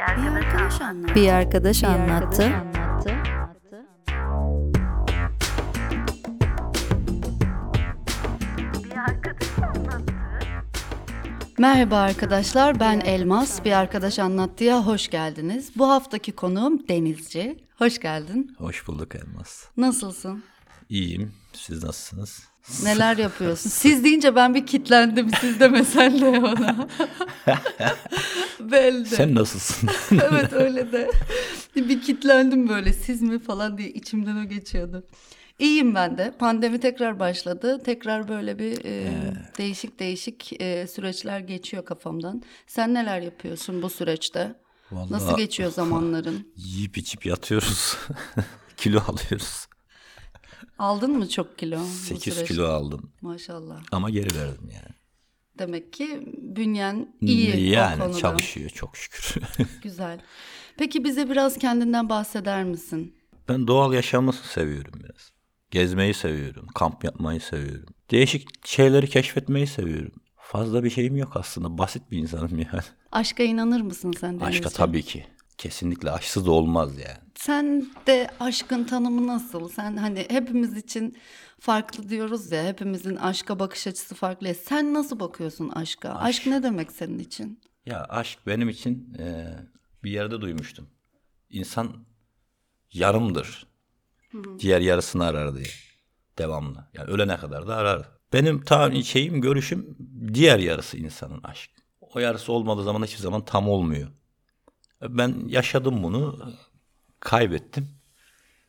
arkadaş anlattı. Bir arkadaş anlattı. Bir arkadaş anlattı. Merhaba arkadaşlar ben Elmas. Bir arkadaş anlattıya hoş geldiniz. Bu haftaki konuğum Denizci. Hoş geldin. Hoş bulduk Elmas. Nasılsın? İyiyim. Siz nasılsınız? Neler yapıyorsun? Siz deyince ben bir kitlendim. Siz demesen de bana. Belli. Sen nasılsın? evet öyle de. Bir kitlendim böyle siz mi falan diye içimden o geçiyordu. İyiyim ben de. Pandemi tekrar başladı. Tekrar böyle bir e, değişik değişik e, süreçler geçiyor kafamdan. Sen neler yapıyorsun bu süreçte? Vallahi- Nasıl geçiyor zamanların? Yiyip içip yatıyoruz. kilo alıyoruz. Aldın mı çok kilo? bu 8 süreçte? kilo aldım. Maşallah. Ama geri verdim yani. Demek ki bünyen iyi o yani konuda. çalışıyor çok şükür. Güzel. Peki bize biraz kendinden bahseder misin? ben doğal yaşamı seviyorum biraz. Gezmeyi seviyorum. Kamp yapmayı seviyorum. Değişik şeyleri keşfetmeyi seviyorum. Fazla bir şeyim yok aslında. Basit bir insanım yani. Aşka inanır mısın sen Denizciğim? Aşka tabii ki. Kesinlikle aşksız olmaz yani. Sen de aşkın tanımı nasıl? Sen hani hepimiz için farklı diyoruz ya. Hepimizin aşka bakış açısı farklı. Sen nasıl bakıyorsun aşka? Aşk, ne demek senin için? Ya aşk benim için e, bir yerde duymuştum. İnsan yarımdır. Diğer yarısını arar diye. Devamlı. Yani ölene kadar da arar. Benim ta şeyim, görüşüm diğer yarısı insanın aşk. O yarısı olmadığı zaman hiçbir zaman tam olmuyor. Ben yaşadım bunu. Kaybettim.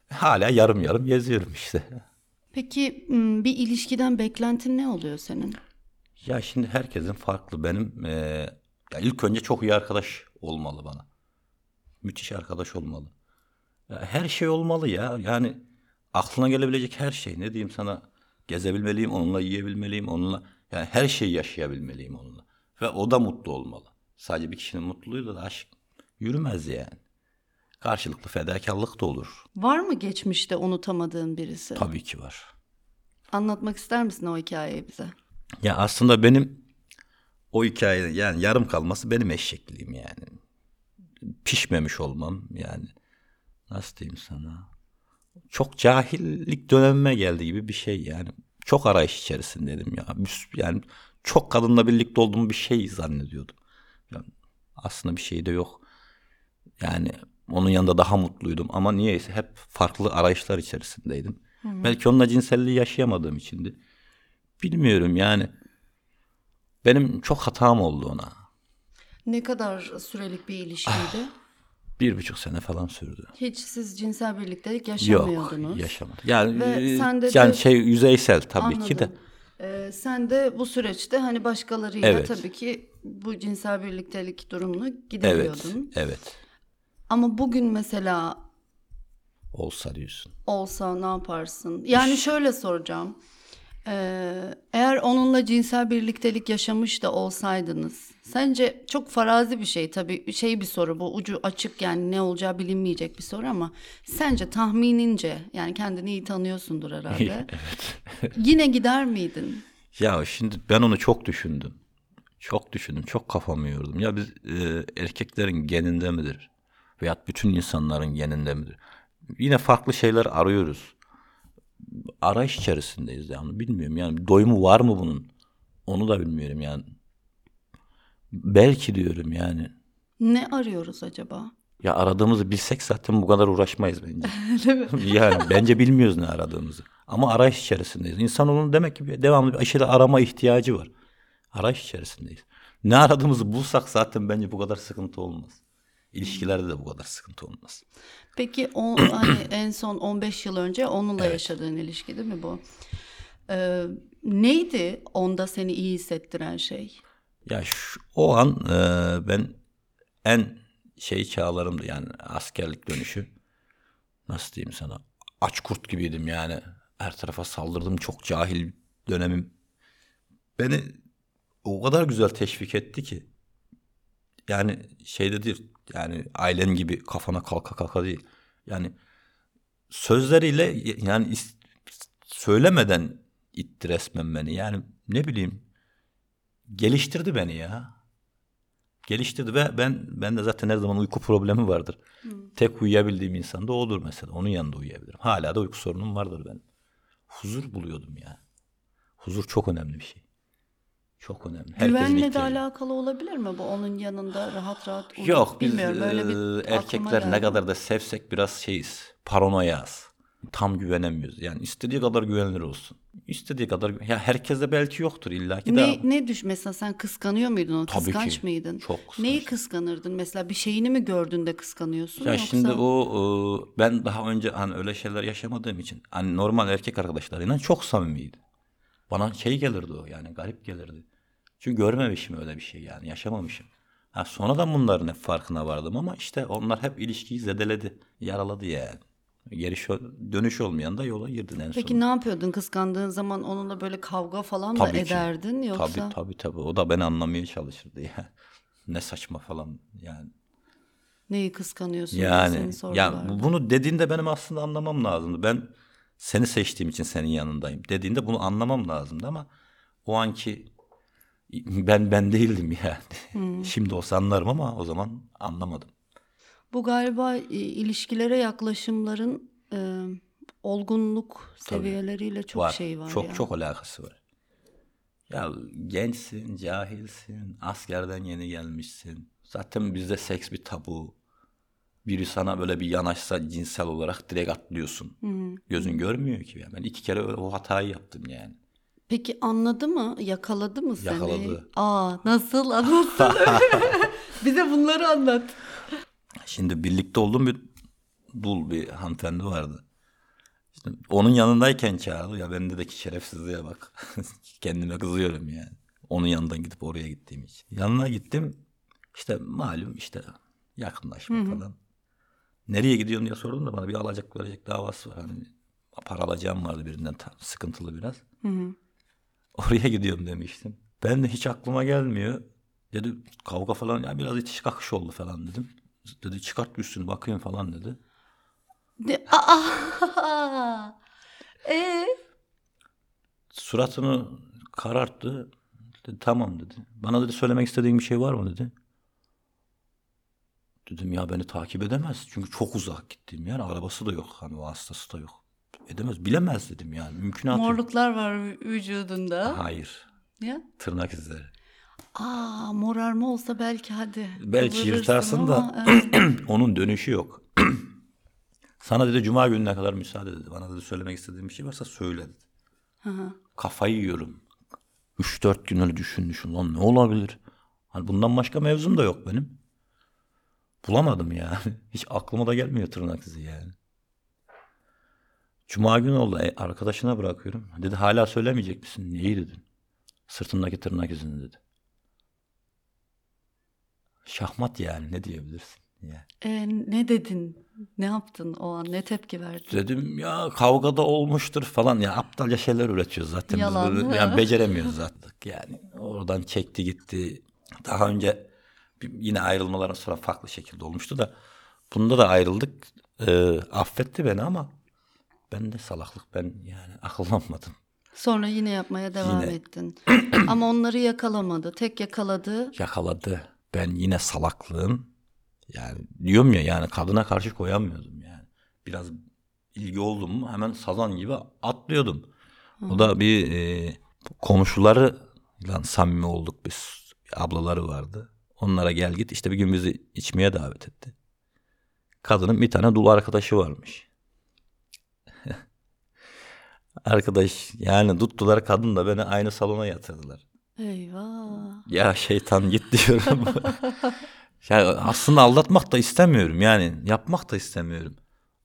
Hala yarım yarım geziyorum işte. Peki m, bir ilişkiden beklentin ne oluyor senin? Ya şimdi herkesin farklı. Benim eee, ya ilk önce çok iyi arkadaş olmalı bana. Müthiş arkadaş olmalı. Ya her şey olmalı ya. Yani aklına gelebilecek her şey. Ne diyeyim sana? Gezebilmeliyim, onunla yiyebilmeliyim, onunla. Yani her şeyi yaşayabilmeliyim onunla. Ve o da mutlu olmalı. Sadece bir kişinin mutluluğuyla da aşk yürümez yani. Karşılıklı fedakarlık da olur. Var mı geçmişte unutamadığın birisi? Tabii ki var. Anlatmak ister misin o hikayeyi bize? Ya aslında benim o hikayenin yani yarım kalması benim eşekliğim yani. Pişmemiş olmam yani. Nasıl diyeyim sana? Çok cahillik dönemime geldi gibi bir şey yani. Çok arayış içerisindeydim ya. Yani çok kadınla birlikte olduğum bir şey zannediyordum. Yani aslında bir şey de yok. Yani onun yanında daha mutluydum ama niyeyse hep farklı arayışlar içerisindeydim. Belki onunla cinselliği yaşayamadığım içindi. Bilmiyorum yani. Benim çok hatam oldu ona. Ne kadar sürelik bir ilişkiydi? Bir buçuk sene falan sürdü. Hiç siz cinsel birliktelik Yok yaşamıyordunuz. yaşamadım. Yani, Ve e, sen de yani de- şey yüzeysel tabii ki de. Anladım. Ee, sen de bu süreçte hani başkalarıyla Evet. tabii ki bu cinsel birliktelik durumunu Evet, gideriyordun. evet. Ama bugün mesela Olsa diyorsun. olsa ne yaparsın? Yani şöyle soracağım. Ee, eğer onunla cinsel birliktelik yaşamış da olsaydınız, sence çok farazi bir şey tabii şey bir soru bu ucu açık yani ne olacağı bilinmeyecek bir soru ama sence tahminince yani kendini iyi tanıyorsundur herhalde. Yine gider miydin? Ya şimdi ben onu çok düşündüm. Çok düşündüm. Çok kafamı yordum. Ya biz e, erkeklerin geninde midir? Veyahut bütün insanların geninde midir? Yine farklı şeyler arıyoruz. Arayış içerisindeyiz yani. Bilmiyorum yani doyumu var mı bunun? Onu da bilmiyorum yani. Belki diyorum yani. Ne arıyoruz acaba? Ya aradığımızı bilsek zaten bu kadar uğraşmayız bence. yani bence bilmiyoruz ne aradığımızı. Ama arayış içerisindeyiz. İnsanoğlunun demek ki devamlı bir aşırı arama ihtiyacı var. Arayış içerisindeyiz. Ne aradığımızı bulsak zaten bence bu kadar sıkıntı olmaz. İlişkilerde de bu kadar sıkıntı olmaz. Peki o hani en son 15 yıl önce onunla yaşadığın ilişki değil mi bu? Ee, neydi onda seni iyi hissettiren şey? Ya şu, o an e, ben en şey çağlarımdı yani askerlik dönüşü. Nasıl diyeyim sana? Aç kurt gibiydim yani. Her tarafa saldırdım. Çok cahil dönemim. Beni o kadar güzel teşvik etti ki. Yani şeyde değil. Yani ailen gibi kafana kalka kalka değil. Yani sözleriyle yani söylemeden itti resmen beni. Yani ne bileyim geliştirdi beni ya. Geliştirdi ve ben ben de zaten her zaman uyku problemi vardır. Tek uyuyabildiğim insan da odur mesela. Onun yanında uyuyabilirim. Hala da uyku sorunum vardır benim. Huzur buluyordum ya. Huzur çok önemli bir şey. Çok önemli. Herkesin Güvenle de alakalı olabilir mi bu onun yanında rahat rahat uyuyup Yok biz bilmiyorum böyle bir e, erkekler ne kadar da sevsek biraz şeyiz. Paranoyaz. Tam güvenemiyoruz. Yani istediği kadar güvenilir olsun. İstediği kadar ya herkeste belki yoktur illaki de. Ne, ne düş mesela sen kıskanıyor muydun onu? Tabii Kıskanç ki. mıydın? Çok kıskanç. Neyi kıskanırdın? Mesela bir şeyini mi gördün de kıskanıyorsun Ya yoksa? şimdi o e, ben daha önce hani öyle şeyler yaşamadığım için hani normal erkek arkadaşlarıyla çok samimiydi. Bana şey gelirdi o yani garip gelirdi. Çünkü görmemişim öyle bir şey yani yaşamamışım. Ha, sonradan bunların hep farkına vardım ama işte onlar hep ilişkiyi zedeledi, yaraladı yani. Geri dönüş olmayan da yola girdin en Peki sonunda. ne yapıyordun kıskandığın zaman onunla böyle kavga falan Tabii da ki. ederdin yoksa? Tabii tabii tabii. O da beni anlamaya çalışırdı ya. Ne saçma falan yani. Neyi kıskanıyorsun? Yani seni ya sorgulardı. bu- bunu dediğinde benim aslında anlamam lazımdı. Ben seni seçtiğim için senin yanındayım. Dediğinde bunu anlamam lazımdı ama o anki ben ben değildim yani. Şimdi olsa anlarım ama o zaman anlamadım. Bu galiba e, ilişkilere yaklaşımların e, olgunluk seviyeleriyle çok var. şey var çok ya. çok alakası var. Ya gençsin, cahilsin, askerden yeni gelmişsin. Zaten bizde seks bir tabu. Biri sana böyle bir yanaşsa cinsel olarak direkt atlıyorsun. Gözün görmüyor ki. Yani ben iki kere o hatayı yaptım yani. Peki anladı mı? Yakaladı mı seni? Yakaladı. Aa nasıl anlatsana. Bize bunları anlat. Şimdi birlikte olduğum bir dul bir hanımefendi vardı. İşte onun yanındayken çağırdı. Ya bendeki şerefsizliğe bak. Kendime kızıyorum yani. Onun yanından gidip oraya gittiğim için. Yanına gittim. İşte malum işte yakınlaşma falan. Nereye gidiyorsun diye sordum da bana bir alacak verecek davası var. Hani para alacağım vardı birinden tam sıkıntılı biraz. Oraya gidiyorum demiştim. Ben de hiç aklıma gelmiyor. Dedi kavga falan ya biraz itiş kakış oldu falan dedim. Dedi çıkart üstünü bakayım falan dedi. De, aa, e Suratını kararttı. Dedi, tamam dedi. Bana dedi söylemek istediğin bir şey var mı dedi. Dedim ya beni takip edemez. Çünkü çok uzak gittim yani. Arabası da yok. Hani vasıtası da yok. Edemez. Bilemez dedim yani. Mümkünatı morluklar var vü- vücudunda. Hayır. Ya. Tırnak izleri. Aa morarma olsa belki hadi. Belki yırtarsın da evet. onun dönüşü yok. Sana dedi cuma gününe kadar müsaade dedi. Bana dedi söylemek istediğin bir şey varsa söyle dedi. Kafayı yiyorum. 3-4 gün öyle düşün düşün. Lan ne olabilir? Hani bundan başka mevzum da yok benim. Bulamadım yani. Hiç aklıma da gelmiyor tırnak izi yani. Cuma günü oldu. E, arkadaşına bırakıyorum. Dedi hala söylemeyecek misin? Neyi dedim. Sırtındaki tırnak izini dedi. Şahmat yani ne diyebilirsin? Yani. E, ne dedin? Ne yaptın o an? Ne tepki verdin? Dedim ya kavgada olmuştur falan ya aptalca şeyler üretiyoruz zaten. Biz Yalan. böyle- yani beceremiyoruz zaten. Yani oradan çekti gitti. Daha önce yine ayrılmaların sonra farklı şekilde olmuştu da bunda da ayrıldık. Ee, affetti beni ama ben de salaklık ben yani akıllanmadım. Sonra yine yapmaya devam Yine. ettin. Ama onları yakalamadı. Tek yakaladı. Yakaladı. Ben yine salaklığın yani diyorum ya yani kadına karşı koyamıyordum yani. Biraz ilgi oldum mu hemen sazan gibi atlıyordum. O da bir e, komşularıyla samimi olduk biz. Ablaları vardı. Onlara gel git işte bir gün bizi içmeye davet etti. Kadının bir tane dul arkadaşı varmış. Arkadaş yani tuttular kadın da beni aynı salona yatırdılar. Eyvah. Ya şeytan git diyorum. yani aslında aldatmak da istemiyorum yani yapmak da istemiyorum.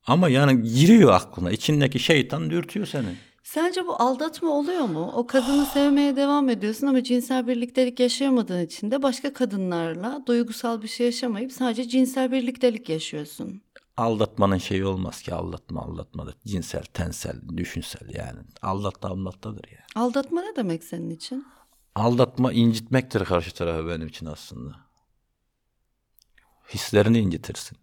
Ama yani giriyor aklına. İçindeki şeytan dürtüyor seni. Sence bu aldatma oluyor mu? O kadını sevmeye devam ediyorsun ama cinsel birliktelik yaşayamadığın için de başka kadınlarla duygusal bir şey yaşamayıp sadece cinsel birliktelik yaşıyorsun. Aldatmanın şeyi olmaz ki aldatma aldatmadır. Cinsel, tensel, düşünsel yani. Aldatma aldatmadır yani. Aldatma ne demek senin için? Aldatma incitmektir karşı tarafı benim için aslında. Hislerini incitirsin.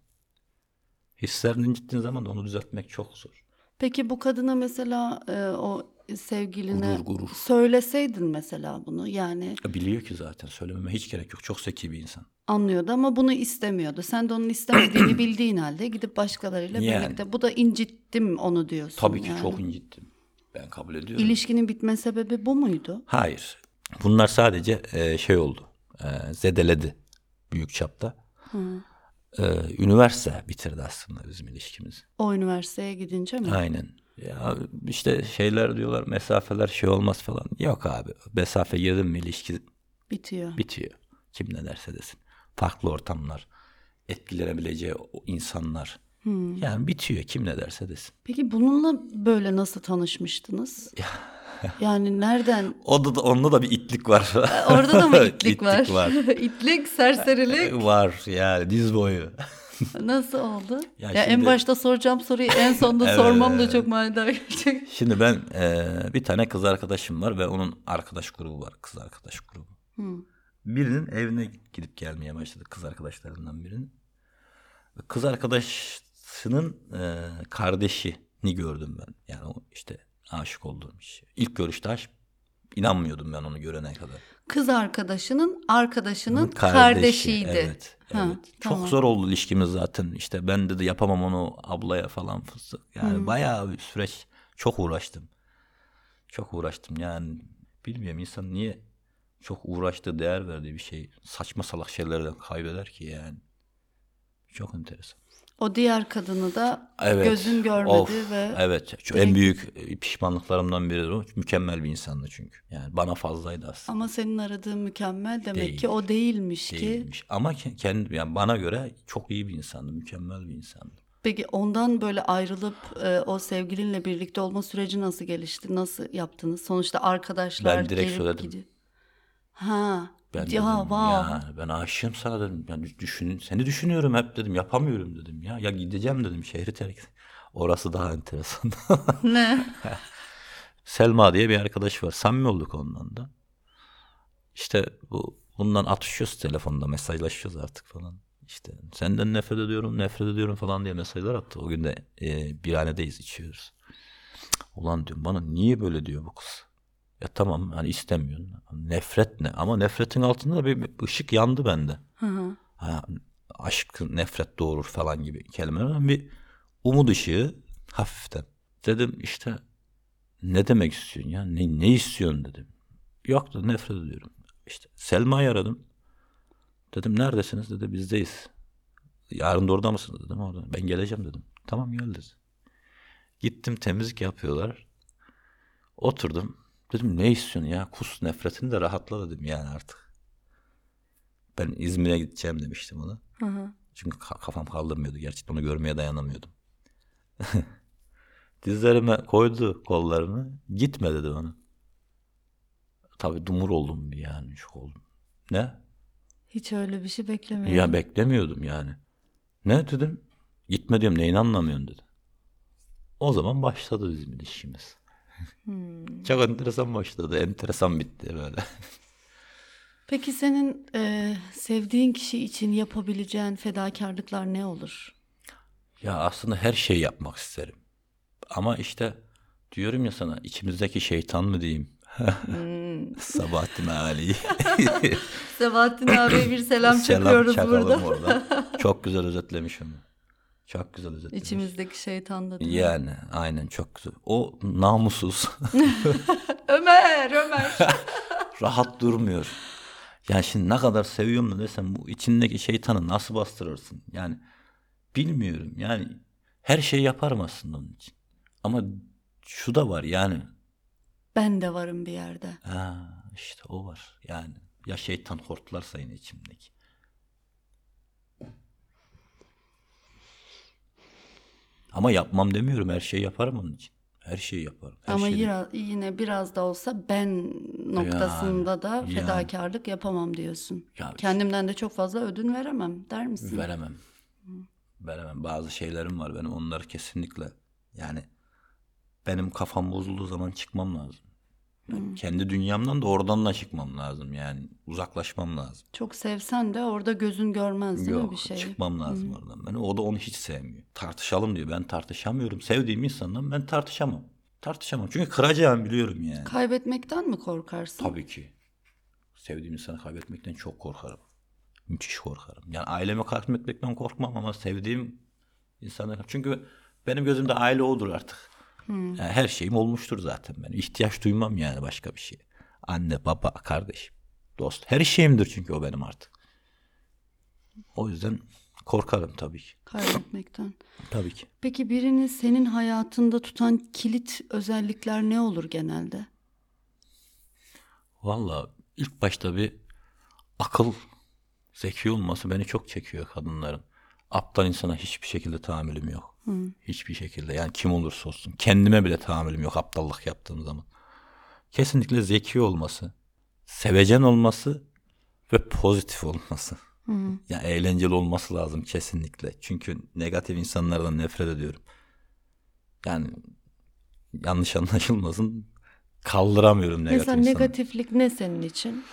Hislerini incittiğin zaman da onu düzeltmek çok zor. Peki bu kadına mesela e, o sevgiline Gurur, gurur. söyleseydin mesela bunu yani Ya Biliyor ki zaten söylememe hiç gerek yok. Çok zeki bir insan. Anlıyordu ama bunu istemiyordu. Sen de onun istemediğini bildiğin halde gidip başkalarıyla Yani. birlikte. Bu da incittim onu diyorsun. Tabii ki yani. çok incittim. Ben kabul ediyorum. İlişkinin bitme sebebi bu muydu? Hayır. Bunlar sadece e, şey oldu. E, zedeledi büyük çapta. E, üniversite bitirdi aslında bizim ilişkimizi. O üniversiteye gidince mi? Aynen. Ya işte şeyler diyorlar mesafeler şey olmaz falan. Yok abi. Mesafe girdin mi ilişki Bitiyor. bitiyor. Kim ne derse desin. Farklı ortamlar, etkilenebileceği insanlar. Yani bitiyor kim ne derse desin. Peki bununla böyle nasıl tanışmıştınız? yani nereden? Orada da, onda da bir itlik var. Orada da mı itlik, var? İtlik var. itlik, serserilik. var yani diz boyu. Nasıl oldu? Ya Ya, en şimdi- başta soracağım soruyu en sonunda Evet, sormam da çok manidar gelecek. Şimdi ben e, bir tane kız arkadaşım var ve onun arkadaş grubu var. Kız arkadaş grubu. Birinin evine gidip gelmeye başladı kız arkadaşlarından birinin. Kız arkadaşının e, kardeşini gördüm ben. Yani o işte aşık olduğum kişi. İlk görüşte aşk inanmıyordum ben onu görene kadar. Kız arkadaşının arkadaşının Kardeşi, kardeşiydi. Evet. Ha, evet. tamam. Çok zor oldu ilişkimiz zaten. İşte ben dedi yapamam onu ablaya falan fıstık. Yani bayağı bir süreç çok uğraştım. Çok uğraştım yani. Bilmiyorum insan niye çok uğraştığı, değer verdiği bir şey saçma salak şeylerden kaybeder ki yani. Çok enteresan. O diğer kadını da Evet. gözün görmedi Of, ve Evet. Şu en büyük e, pişmanlıklarımdan biri de o. Mükemmel bir insandı çünkü. Yani bana fazlaydı aslında. ama senin aradığın mükemmel demek Değil. ki o değilmiş ki. Değilmiş. Ama ke- kendi yani bana göre çok iyi bir insandı, mükemmel bir insandı. Peki ondan böyle ayrılıp e, o sevgilinle birlikte olma süreci nasıl gelişti? Nasıl yaptınız? Sonuçta arkadaşlar Ben direkt gelip söyledim. gidiyor. Ha. Ben ya dedim, wow. ya ben aşığım sana dedim. Yani düşün, seni düşünüyorum hep dedim. Yapamıyorum dedim ya. Ya gideceğim dedim şehri terk. Orası daha enteresan. Ne? Selma diye bir arkadaş var. Samimi olduk ondan da. İşte bu bundan atışıyoruz telefonda mesajlaşıyoruz artık falan. İşte senden nefret ediyorum, nefret ediyorum falan diye mesajlar attı. O gün de e, birhanedeyiz içiyoruz. Ulan diyorum bana niye böyle diyor bu kız? Ya tamam hani istemiyorsun. Nefret ne? Ama nefretin altında da bir, bir ışık yandı bende. Hı hı. Ha, aşk nefret doğurur falan gibi kelimeler. Bir umut ışığı hafiften. Dedim işte ne demek istiyorsun ya? Ne, ne istiyorsun dedim. Yok da nefret ediyorum. İşte Selma'yı aradım. Dedim neredesiniz dedi bizdeyiz. Yarın da orada mısınız dedim orada. Ben geleceğim dedim. Tamam gel dedi. Gittim temizlik yapıyorlar. Oturdum. Dedim ne istiyorsun ya? Kus nefretini de rahatla dedim yani artık. Ben İzmir'e gideceğim demiştim ona. Hı hı. Çünkü ka- kafam kaldırmıyordu. Gerçekten onu görmeye dayanamıyordum. Dizlerime koydu kollarını. Gitme dedi bana. Tabii dumur oldum bir yani. Şok oldum. Ne? Hiç öyle bir şey beklemiyorum. Ya beklemiyordum yani. Ne dedim? Gitme diyorum neyini anlamıyorsun dedi. O zaman başladı bizim ilişkimiz. Çok enteresan başladı. Enteresan bitti böyle. Peki senin e, sevdiğin kişi için yapabileceğin fedakarlıklar ne olur? Ya aslında her şeyi yapmak isterim. Ama işte diyorum ya sana içimizdeki şeytan mı diyeyim? Sabahattin Ali. Sebahattin abiye bir selam, Selam çakıyoruz burada. orada. Çok güzel özetlemiş onu. Çok güzel özetlemiş. İçimizdeki şeytan da? Yani aynen çok güzel. O namussuz. Ömer, Ömer. rahat durmuyor. Yani şimdi ne kadar seviyorum da desem bu içindeki şeytanı nasıl bastırırsın? Yani bilmiyorum. Yani her şeyi yaparım aslında onun için. Ama şu da var yani. ben de varım bir yerde. Ha, işte o var. Yani ya şeytan hortlarsa yine içimdeki. Ama yapmam demiyorum. Her şeyi yaparım onun için. Her şeyi yaparım. Her Ama şeyi- yine, yine biraz da olsa ben noktasında da yani. fedakarlık yapamam diyorsun. Ya Kendimden de çok fazla ödün veremem der misin? Veremem. Veremem. Bazı şeylerim var benim onları kesinlikle yani benim kafam bozulduğu zaman çıkmam lazım. Ben Kendi dünyamdan da oradan da çıkmam lazım yani uzaklaşmam lazım. Çok sevsen de orada gözün görmez değil mi Yok bir şey? çıkmam lazım oradan. Ben o da onu hiç sevmiyor. Tartışalım diyor. Ben tartışamıyorum. Sevdiğim insanla ben tartışamam. Tartışamam. Çünkü kıracağım biliyorum yani. Kaybetmekten mi korkarsın? Tabii ki. Sevdiğim insanı kaybetmekten çok korkarım. Müthiş korkarım. Yani aileme etmekten korkmam ama sevdiğim insana çünkü benim gözümde aile odur artık. Yani her şeyim olmuştur zaten ben. İhtiyaç duymam yani başka bir şeye. Anne, baba, kardeş, dost. Her şeyimdir çünkü o benim artık. O yüzden korkarım tabii ki. Kaybetmekten. Tabii ki. Peki birini senin hayatında tutan kilit özellikler ne olur genelde? Valla ilk başta bir akıl, zeki olması beni çok çekiyor kadınların. Aptal insana hiçbir şekilde tahammülüm yok. Hiçbir şekilde yani kim olursa olsun. Kendime bile tahammülüm yok aptallık yaptığım zaman. Kesinlikle zeki olması, sevecen olması ve pozitif olması. Yani eğlenceli olması lazım kesinlikle. Çünkü negatif insanlardan nefret ediyorum. Yani yanlış anlaşılmasın kaldıramıyorum negatif Mesela insanları. negatiflik ne senin için?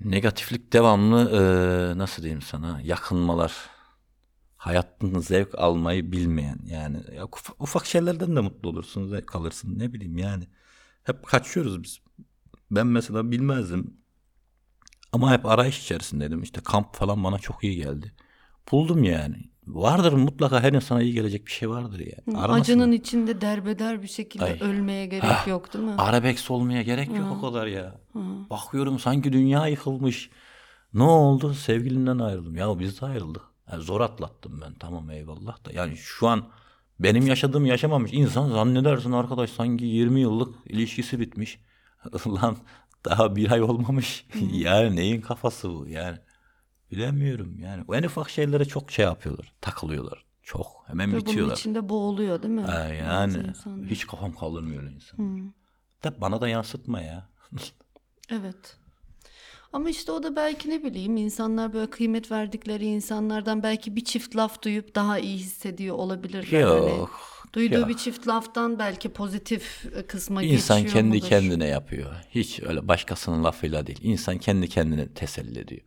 Negatiflik devamlı eee, nasıl diyeyim sana yakınmalar. Hayatın zevk almayı bilmeyen yani ya uf- ufak şeylerden de mutlu olursun zevk alırsın ne bileyim yani. Hep kaçıyoruz biz. Ben mesela bilmezdim. Ama hep arayış içerisindeydim. İşte kamp falan bana çok iyi geldi. Buldum yani. Vardır mutlaka her insana iyi gelecek bir şey vardır yani. Aramasın. Acının içinde derbeder bir şekilde Ay. ölmeye gerek yok değil mi? Arabex olmaya gerek yok o kadar ya. Bakıyorum sanki dünya yıkılmış. Ne oldu? Sevgilimden ayrıldım. Ya biz de ayrıldık. Yani zor atlattım ben. Tamam eyvallah da. Yani şu an benim yaşadığım yaşamamış. İnsan zannedersin arkadaş sanki 20 yıllık ilişkisi bitmiş. Lan daha bir ay olmamış. yani neyin kafası bu yani. Bilemiyorum yani. En ufak şeylere çok şey yapıyorlar. Takılıyorlar. Çok. Hemen Ve bunun bitiyorlar. içinde boğuluyor değil mi? Bazı yani hiç kafam kaldırmıyor insan. Da bana da yansıtma ya. Evet. Ama işte o da belki ne bileyim insanlar böyle kıymet verdikleri insanlardan belki bir çift laf duyup daha iyi hissediyor olabilirler. Hani Yok. duyduğu yok. bir çift laftan belki pozitif kısma İnsan geçiyor kendi mudur? kendine yapıyor. Hiç öyle başkasının lafıyla değil. İnsan kendi kendine teselli ediyor.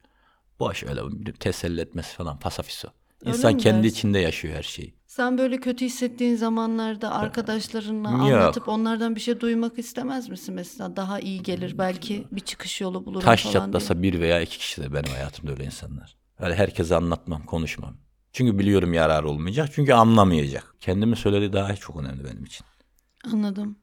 Boş öyle teselli etmesi falan pasafiso. Öyle İnsan mi kendi dersin? içinde yaşıyor her şeyi. Sen böyle kötü hissettiğin zamanlarda arkadaşlarınla Yok. anlatıp onlardan bir şey duymak istemez misin mesela? Daha iyi gelir belki bir çıkış yolu bulurum Taş falan çatlasa bir veya iki kişi de benim hayatımda öyle insanlar. Öyle herkese anlatmam, konuşmam. Çünkü biliyorum yarar olmayacak. Çünkü anlamayacak. Kendimi söylediği daha çok önemli benim için. diye. Anladım.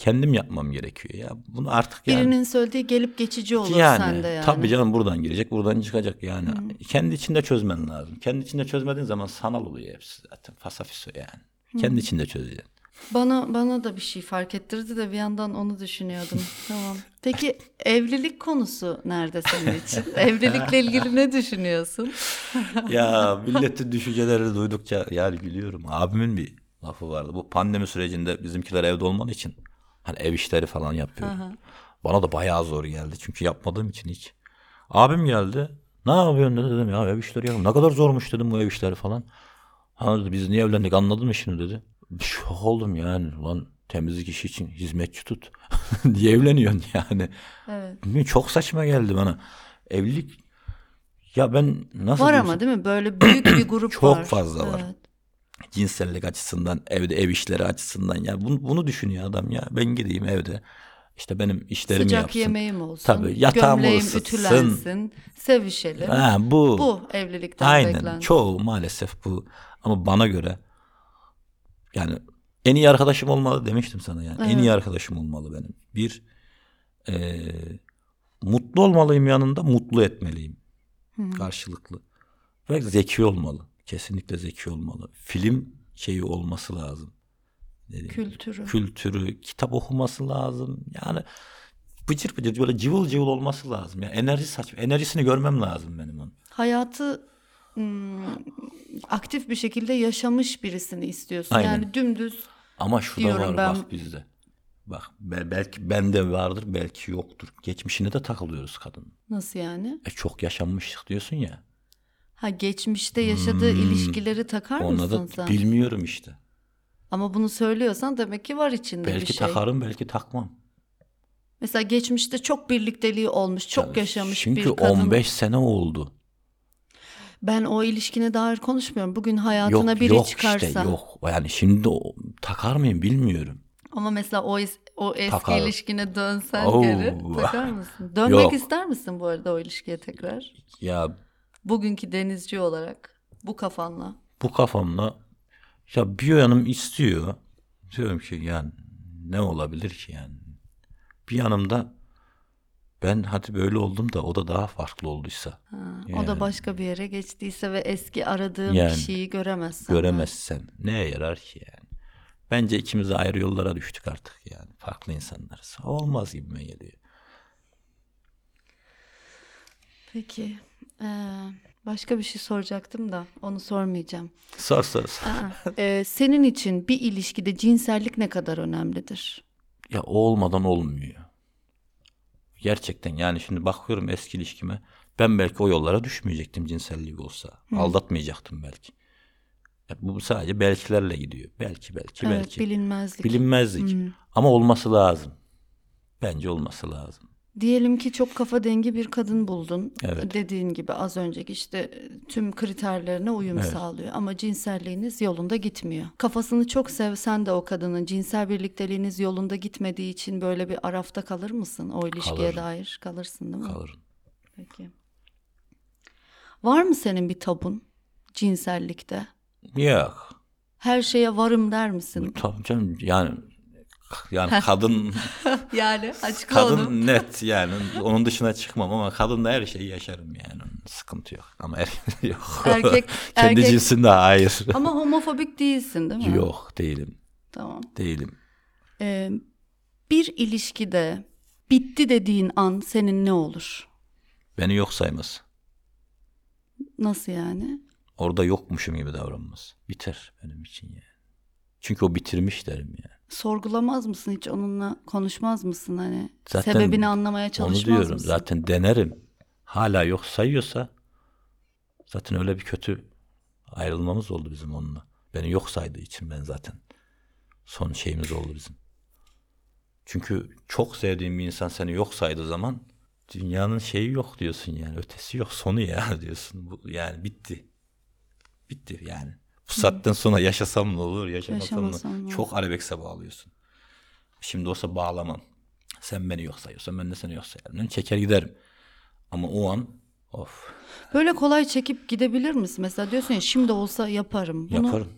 Kendim yapmam gerekiyor ya. Bunu artık yani. Birinin söylediği gelip geçici olur yani, sende yani. Tabii canım buradan girecek, buradan çıkacak yani. Kendi içinde çözmen lazım. Kendi içinde çözmediğin zaman sanal oluyor hepsi zaten. Fasafiso yani. Kendi içinde çözeceksin. Bana bana da bir şey fark ettirdi de bir yandan onu düşünüyordum. tamam. Peki evlilik konusu nerede senin için? Evlilikle ilgili ne düşünüyorsun? ya milletin düşünceleri duydukça yani gülüyorum. Abimin bir lafı vardı. Bu pandemi sürecinde bizimkiler evde olmadığı için hani ev işleri falan yapıyor. Bana da bayağı zor geldi. Çünkü yapmadığım için hiç. Abim geldi. Ne yapıyorsun dedi. Dedim ya ev işleri yapıyorum. Ne kadar zormuş dedim bu ev işleri falan. Ha dedi biz niye evlendik anladın mı şimdi dedi. Şok oldum yani. Lan temizlik işi için hizmetçi tut. diye evleniyorsun yani. Evet. Bilmiyorum, Çok saçma geldi bana. Evlilik ya ben nasıl Var ama değil mi? Böyle büyük bir grup Çok var. fazla var. Evet. Cinsellik açısından, evde ev işleri açısından ya bunu, bunu düşünüyor adam ya. Ben gideyim evde işte benim işlerimi Sıcak yapsın. yemeğim olsun. Tabii, gömleğim ısıtsın. ütülensin. Sevişelim. Ha, bu. Bu evlilikten Aynen. beklenti. Çoğu maalesef bu. Ama bana göre yani en iyi arkadaşım olmalı demiştim sana yani. En iyi arkadaşım olmalı benim. Bir eee, mutlu olmalıyım yanında, mutlu etmeliyim. Karşılıklı. Ve zeki olmalı. Kesinlikle zeki olmalı. Film şeyi olması lazım. Ne diyeyim? Kültürü. Kültürü, kitap okuması lazım. Yani bıcır bıcır böyle cıvıl cıvıl olması lazım. Yani enerji saç, enerjisini görmem lazım benim onun. Hayatı hmm, aktif bir şekilde yaşamış birisini istiyorsun. Aynen. Yani dümdüz Ama şu da var ben- bak bizde. Bak be- belki bende vardır belki yoktur. Geçmişine de takılıyoruz kadın. nasıl yani? E çok yaşanmışlık diyorsun ya. Ha geçmişte yaşadığı ilişkileri takar Hmm. Ona mısın da sen? bilmiyorum işte. Ama bunu söylüyorsan demek ki var içinde bir Belki şey. takarım belki takmam. Mesela geçmişte çok birlikteliği olmuş, çok yaşamış Çünkü bir kadın. 15 sene oldu. Ben o ilişkine dair konuşmuyorum. Bugün hayatına Yok biri yok çıkarsa. işte yok. Yani şimdi o, takar mıyım bilmiyorum. Ama mesela o es- o eski Takarım. ilişkine dönsen Oo. geri takar mısın? Dönmek Yok. ister misin bu arada o ilişkiye tekrar? Ya Bugünkü denizci olarak bu kafanla. Bu kafamla ya bir yanım istiyor. Diyorum ki yani ne olabilir ki yani. Bir yanımda ben hadi böyle oldum da o da daha farklı olduysa. Ha, O Yani. da başka bir yere geçtiyse ve eski aradığım Yani, kişiyi göremezsen. Göremezsen neye yarar ki yani? Bence ikimiz de ayrı yollara düştük artık yani. Farklı insanlarız. Olmaz gibime geliyor. Peki. Ee, başka bir şey soracaktım da onu sormayacağım. Sor sor sor. Ee, senin için bir ilişkide cinsellik ne kadar önemlidir? Ya o olmadan olmuyor. Gerçekten yani şimdi bakıyorum eski ilişkime. Ben belki o yollara düşmeyecektim cinsellik olsa. Aldatmayacaktım belki. Ya bu sadece belkilerle gidiyor. Belki belki Evet, belki. bilinmezlik. Bilinmezlik. Ama olması lazım. Bence olması lazım. Diyelim ki çok kafa dengi bir kadın buldun. Evet. Dediğin gibi az önceki işte e, tüm kriterlerine uyum sağlıyor ama cinselliğiniz yolunda gitmiyor. Kafasını çok sevsen de o kadının cinsel birlikteliğiniz yolunda gitmediği için böyle bir arafta kalır mısın? O ilişkiye Kalırım. dair kalırsın değil mi? Kalırım. Peki. Var mı senin bir tabun cinsellikte? Yok. Her şeye varım der misin? Tabii canım yani yani kadın yani açıkla onu. kadın net yani onun dışına çıkmam ama kadınla her şeyi yaşarım yani sıkıntı yok ama erkek yok. Erkek- Kendi erkek- cinsinde hayır. Ama homofobik değilsin değil mi? Yok değilim. Tamam. Değilim. Ee, bir ilişkide bitti dediğin an senin ne olur? Beni yok sayması. Nasıl yani? Orada yokmuşum gibi davranması. Biter benim için yani. Çünkü o bitirmiş derim yani. Sorgulamaz mısın hiç onunla konuşmaz mısın hani? Zaten Sebebini anlamaya Onu çalışmaz diyorum. mısın? Zaten denerim. Hala yok sayıyorsa zaten öyle bir kötü ayrılmamız oldu bizim onunla. Beni yok saydığı için ben zaten son şeyimiz oldu bizim. Çünkü çok sevdiğim bir insan seni yok saydığı zaman dünyanın şeyi yok diyorsun yani. Ötesi yok sonu ya diyorsun. Bu, yani bitti. Bitti yani. Bu saatten sonra yaşasam ne olur, yaşamasam ne Yaşamasam ne olur. Çok arabekse bağlıyorsun. Şimdi olsa bağlamam. Sen beni yok sayıyorsan ben de seni yok sayarım. Ben çeker giderim. Ama o an of Böyle kolay çekip gidebilir misin? Mesela diyorsun ya şimdi olsa yaparım. Bunu, yaparım.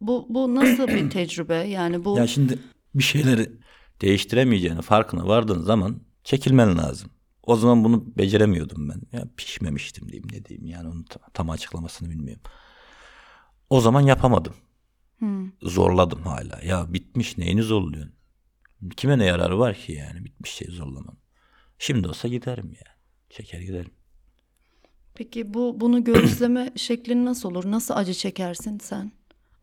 Bu, bu nasıl bir tecrübe? Yani bu Ya şimdi bir şeyleri değiştiremeyeceğini farkına vardığın zaman çekilmen lazım. O zaman bunu beceremiyordum ben. Ya pişmemiştim diyeyim ne diyeyim yani onun tam açıklamasını bilmiyorum. O zaman yapamadım. Zorladım hala. Ya bitmiş neyini zorluyorsun? Kime ne yararı var ki yani bitmiş şeyi zorlaman. Şimdi olsa giderim ya. Çeker giderim. Peki bu bunu göğüsleme şeklin nasıl olur? Nasıl acı çekersin sen?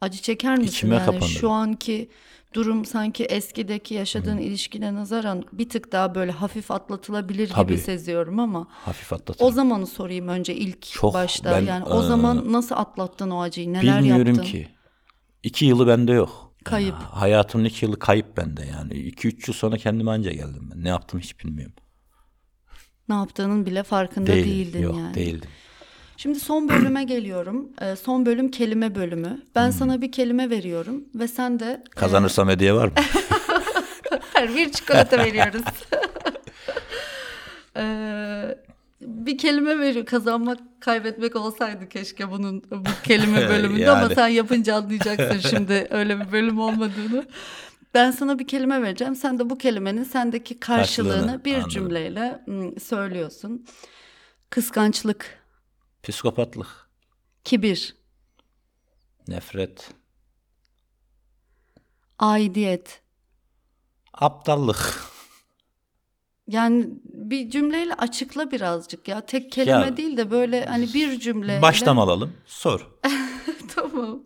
Acı çeker misin? İçime yani kapanırım. şu anki durum sanki eskideki yaşadığın ilişkine nazaran bir tık daha böyle hafif atlatılabilir Tabii. gibi seziyorum ama Hafif atlatırım. o zamanı sorayım önce ilk Çok, başta. ben, yani o eee, zaman nasıl atlattın o acıyı? Neler Bilmiyorum yaptın? ki. İki yılı bende yok. Kayıp. Yani hayatımın iki yılı kayıp bende yani. İki üç yıl sonra kendime anca geldim ben. Ne yaptım hiç bilmiyorum. Ne yaptığının bile farkında Değilim. değildin yok yani. değildim. Şimdi son bölüme geliyorum. Ee, son bölüm kelime bölümü. Ben sana bir kelime veriyorum ve sen de e, Kazanırsam hediye var mı? Her bir çikolata veriyoruz. Ee, bir kelime veriyor. Kazanmak, kaybetmek olsaydı keşke bunun bu kelime bölümünde ama Yani. sen yapınca anlayacaksın şimdi öyle bir bölüm olmadığını. Ben sana bir kelime vereceğim. Sen de bu kelimenin sendeki karşılığını, Karşılığını, bir anladım. cümleyle mm, söylüyorsun. Kıskançlık, Psikopatlık, kibir, nefret, aidiyet. aptallık. Yani bir cümleyle açıkla birazcık ya. Tek kelime Ya, değil de böyle hani bir cümleyle. Baştan alalım. Sor. Tamam.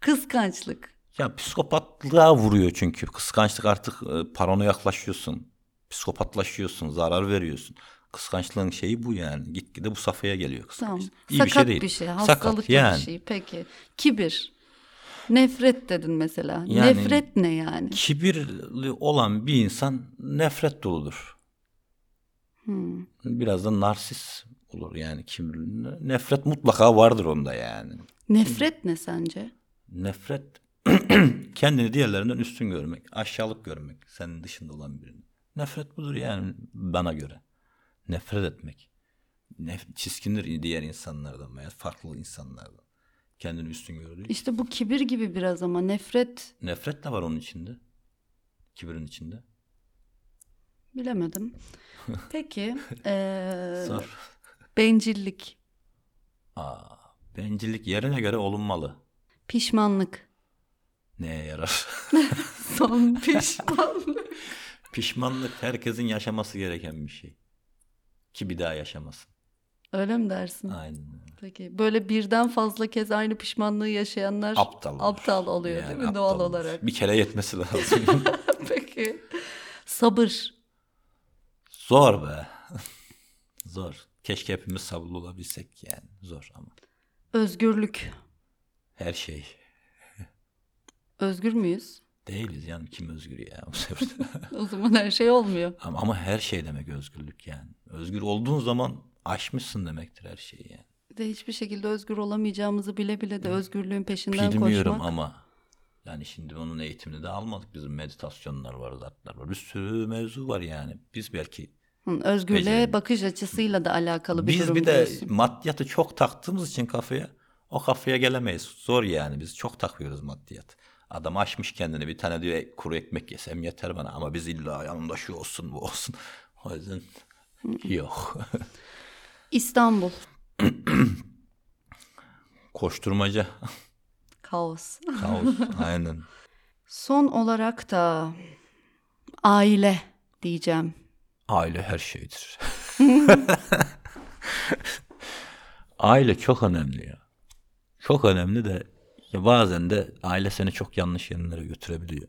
Kıskançlık. Ya psikopatlığa vuruyor çünkü. Kıskançlık artık e, parona yaklaşıyorsun. Psikopatlaşıyorsun, zarar veriyorsun. Kıskançlığın şeyi bu yani. Gitgide bu safhaya geliyor Tamam. kıskançlık. İyi Sakat bir şey değil. bir şey, Sakat, hastalıklı yani. bir şey. Peki. Kibir. Nefret dedin mesela. Yani- Nefret ne yani? Kibirli olan bir insan nefret doludur. Hmm. Biraz da narsis olur yani kibirli. Nefret mutlaka vardır onda yani. Nefret ne sence? Nefret kendini diğerlerinden üstün görmek, aşağılık görmek senin dışında olan birini. Nefret budur yani bana göre. Nefret etmek. nef- çiskindir diğer insanlardan veya farklı insanlardan. Kendini üstün gördüğü. İşte bu kibir gibi biraz ama nefret Nefret de var onun içinde. Kibirin içinde. bilemedim. Peki eee, Zor. bencillik, Aa, bencillik yerine göre olunmalı. pişmanlık, Neye yarar? son pişmanlık. Pişmanlık herkesin yaşaması gereken bir şey. Ki bir daha yaşamasın. Öyle mi dersin? Aynen. Peki böyle birden fazla kez aynı pişmanlığı yaşayanlar Aptal. olur. aptal oluyor Yani değil mi doğal olur. olarak? Bir kere yetmesi lazım. Peki. Sabır. Zor be. Zor. Keşke hepimiz sabırlı olabilsek yani. Zor ama. Özgürlük. Her şey. Özgür müyüz? Değiliz yani kim özgür ya bu sefer. O zaman her şey olmuyor. ama, ama her şey demek özgürlük yani. Özgür olduğun zaman aşmışsın demektir her şeyi yani. De hiçbir şekilde özgür olamayacağımızı bile bile de özgürlüğün peşinden Bilmiyorum koşmak. ama yani şimdi onun eğitimini de almadık. Bizim meditasyonlar var, zatlar var. Bir sürü mevzu var yani. Biz belki Hı, özgürlüğe Becerelim. bakış açısıyla da alakalı bir biz durum bir de diyorsun. maddiyatı çok taktığımız için kafaya o kafaya gelemeyiz. Zor yani. Biz çok takıyoruz maddiyat. Adam açmış kendini bir tane diyor "E, kuru ekmek yesem yeter bana ama biz illa yanında şu olsun bu olsun. O yüzden yok. İstanbul. Koşturmaca. Kaos. Kaos. Aynen. Son olarak da aile diyeceğim. Aile her şeydir. aile çok önemli ya. Çok önemli de ya bazen de aile seni çok yanlış yerlere götürebiliyor.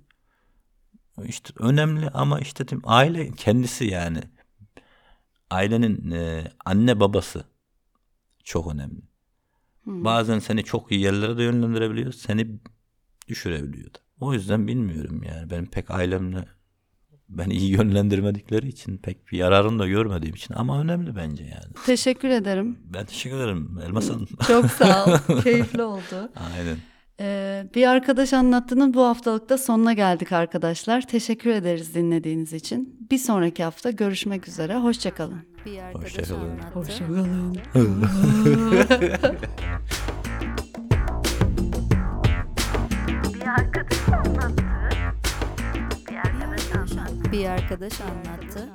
İşte önemli ama işte aile kendisi yani ailenin e, anne babası çok önemli. Bazen seni çok iyi yerlere de yönlendirebiliyor, seni düşürebiliyor da. O yüzden bilmiyorum yani benim pek ailemle ben iyi yönlendirmedikleri için pek bir yararını da görmediğim için ama önemli bence yani. Teşekkür ederim. Ben teşekkür ederim Elmas Hanım. Çok sağ ol. Keyifli oldu. Aynen. Ee, bir arkadaş anlattığının bu haftalıkta sonuna geldik arkadaşlar. Teşekkür ederiz dinlediğiniz için. Bir sonraki hafta görüşmek üzere. Hoşçakalın. Bir arkadaş Hoşçakalın. anlattı. Hoşçakalın. Bir arkadaş Bir arkadaş anlattı.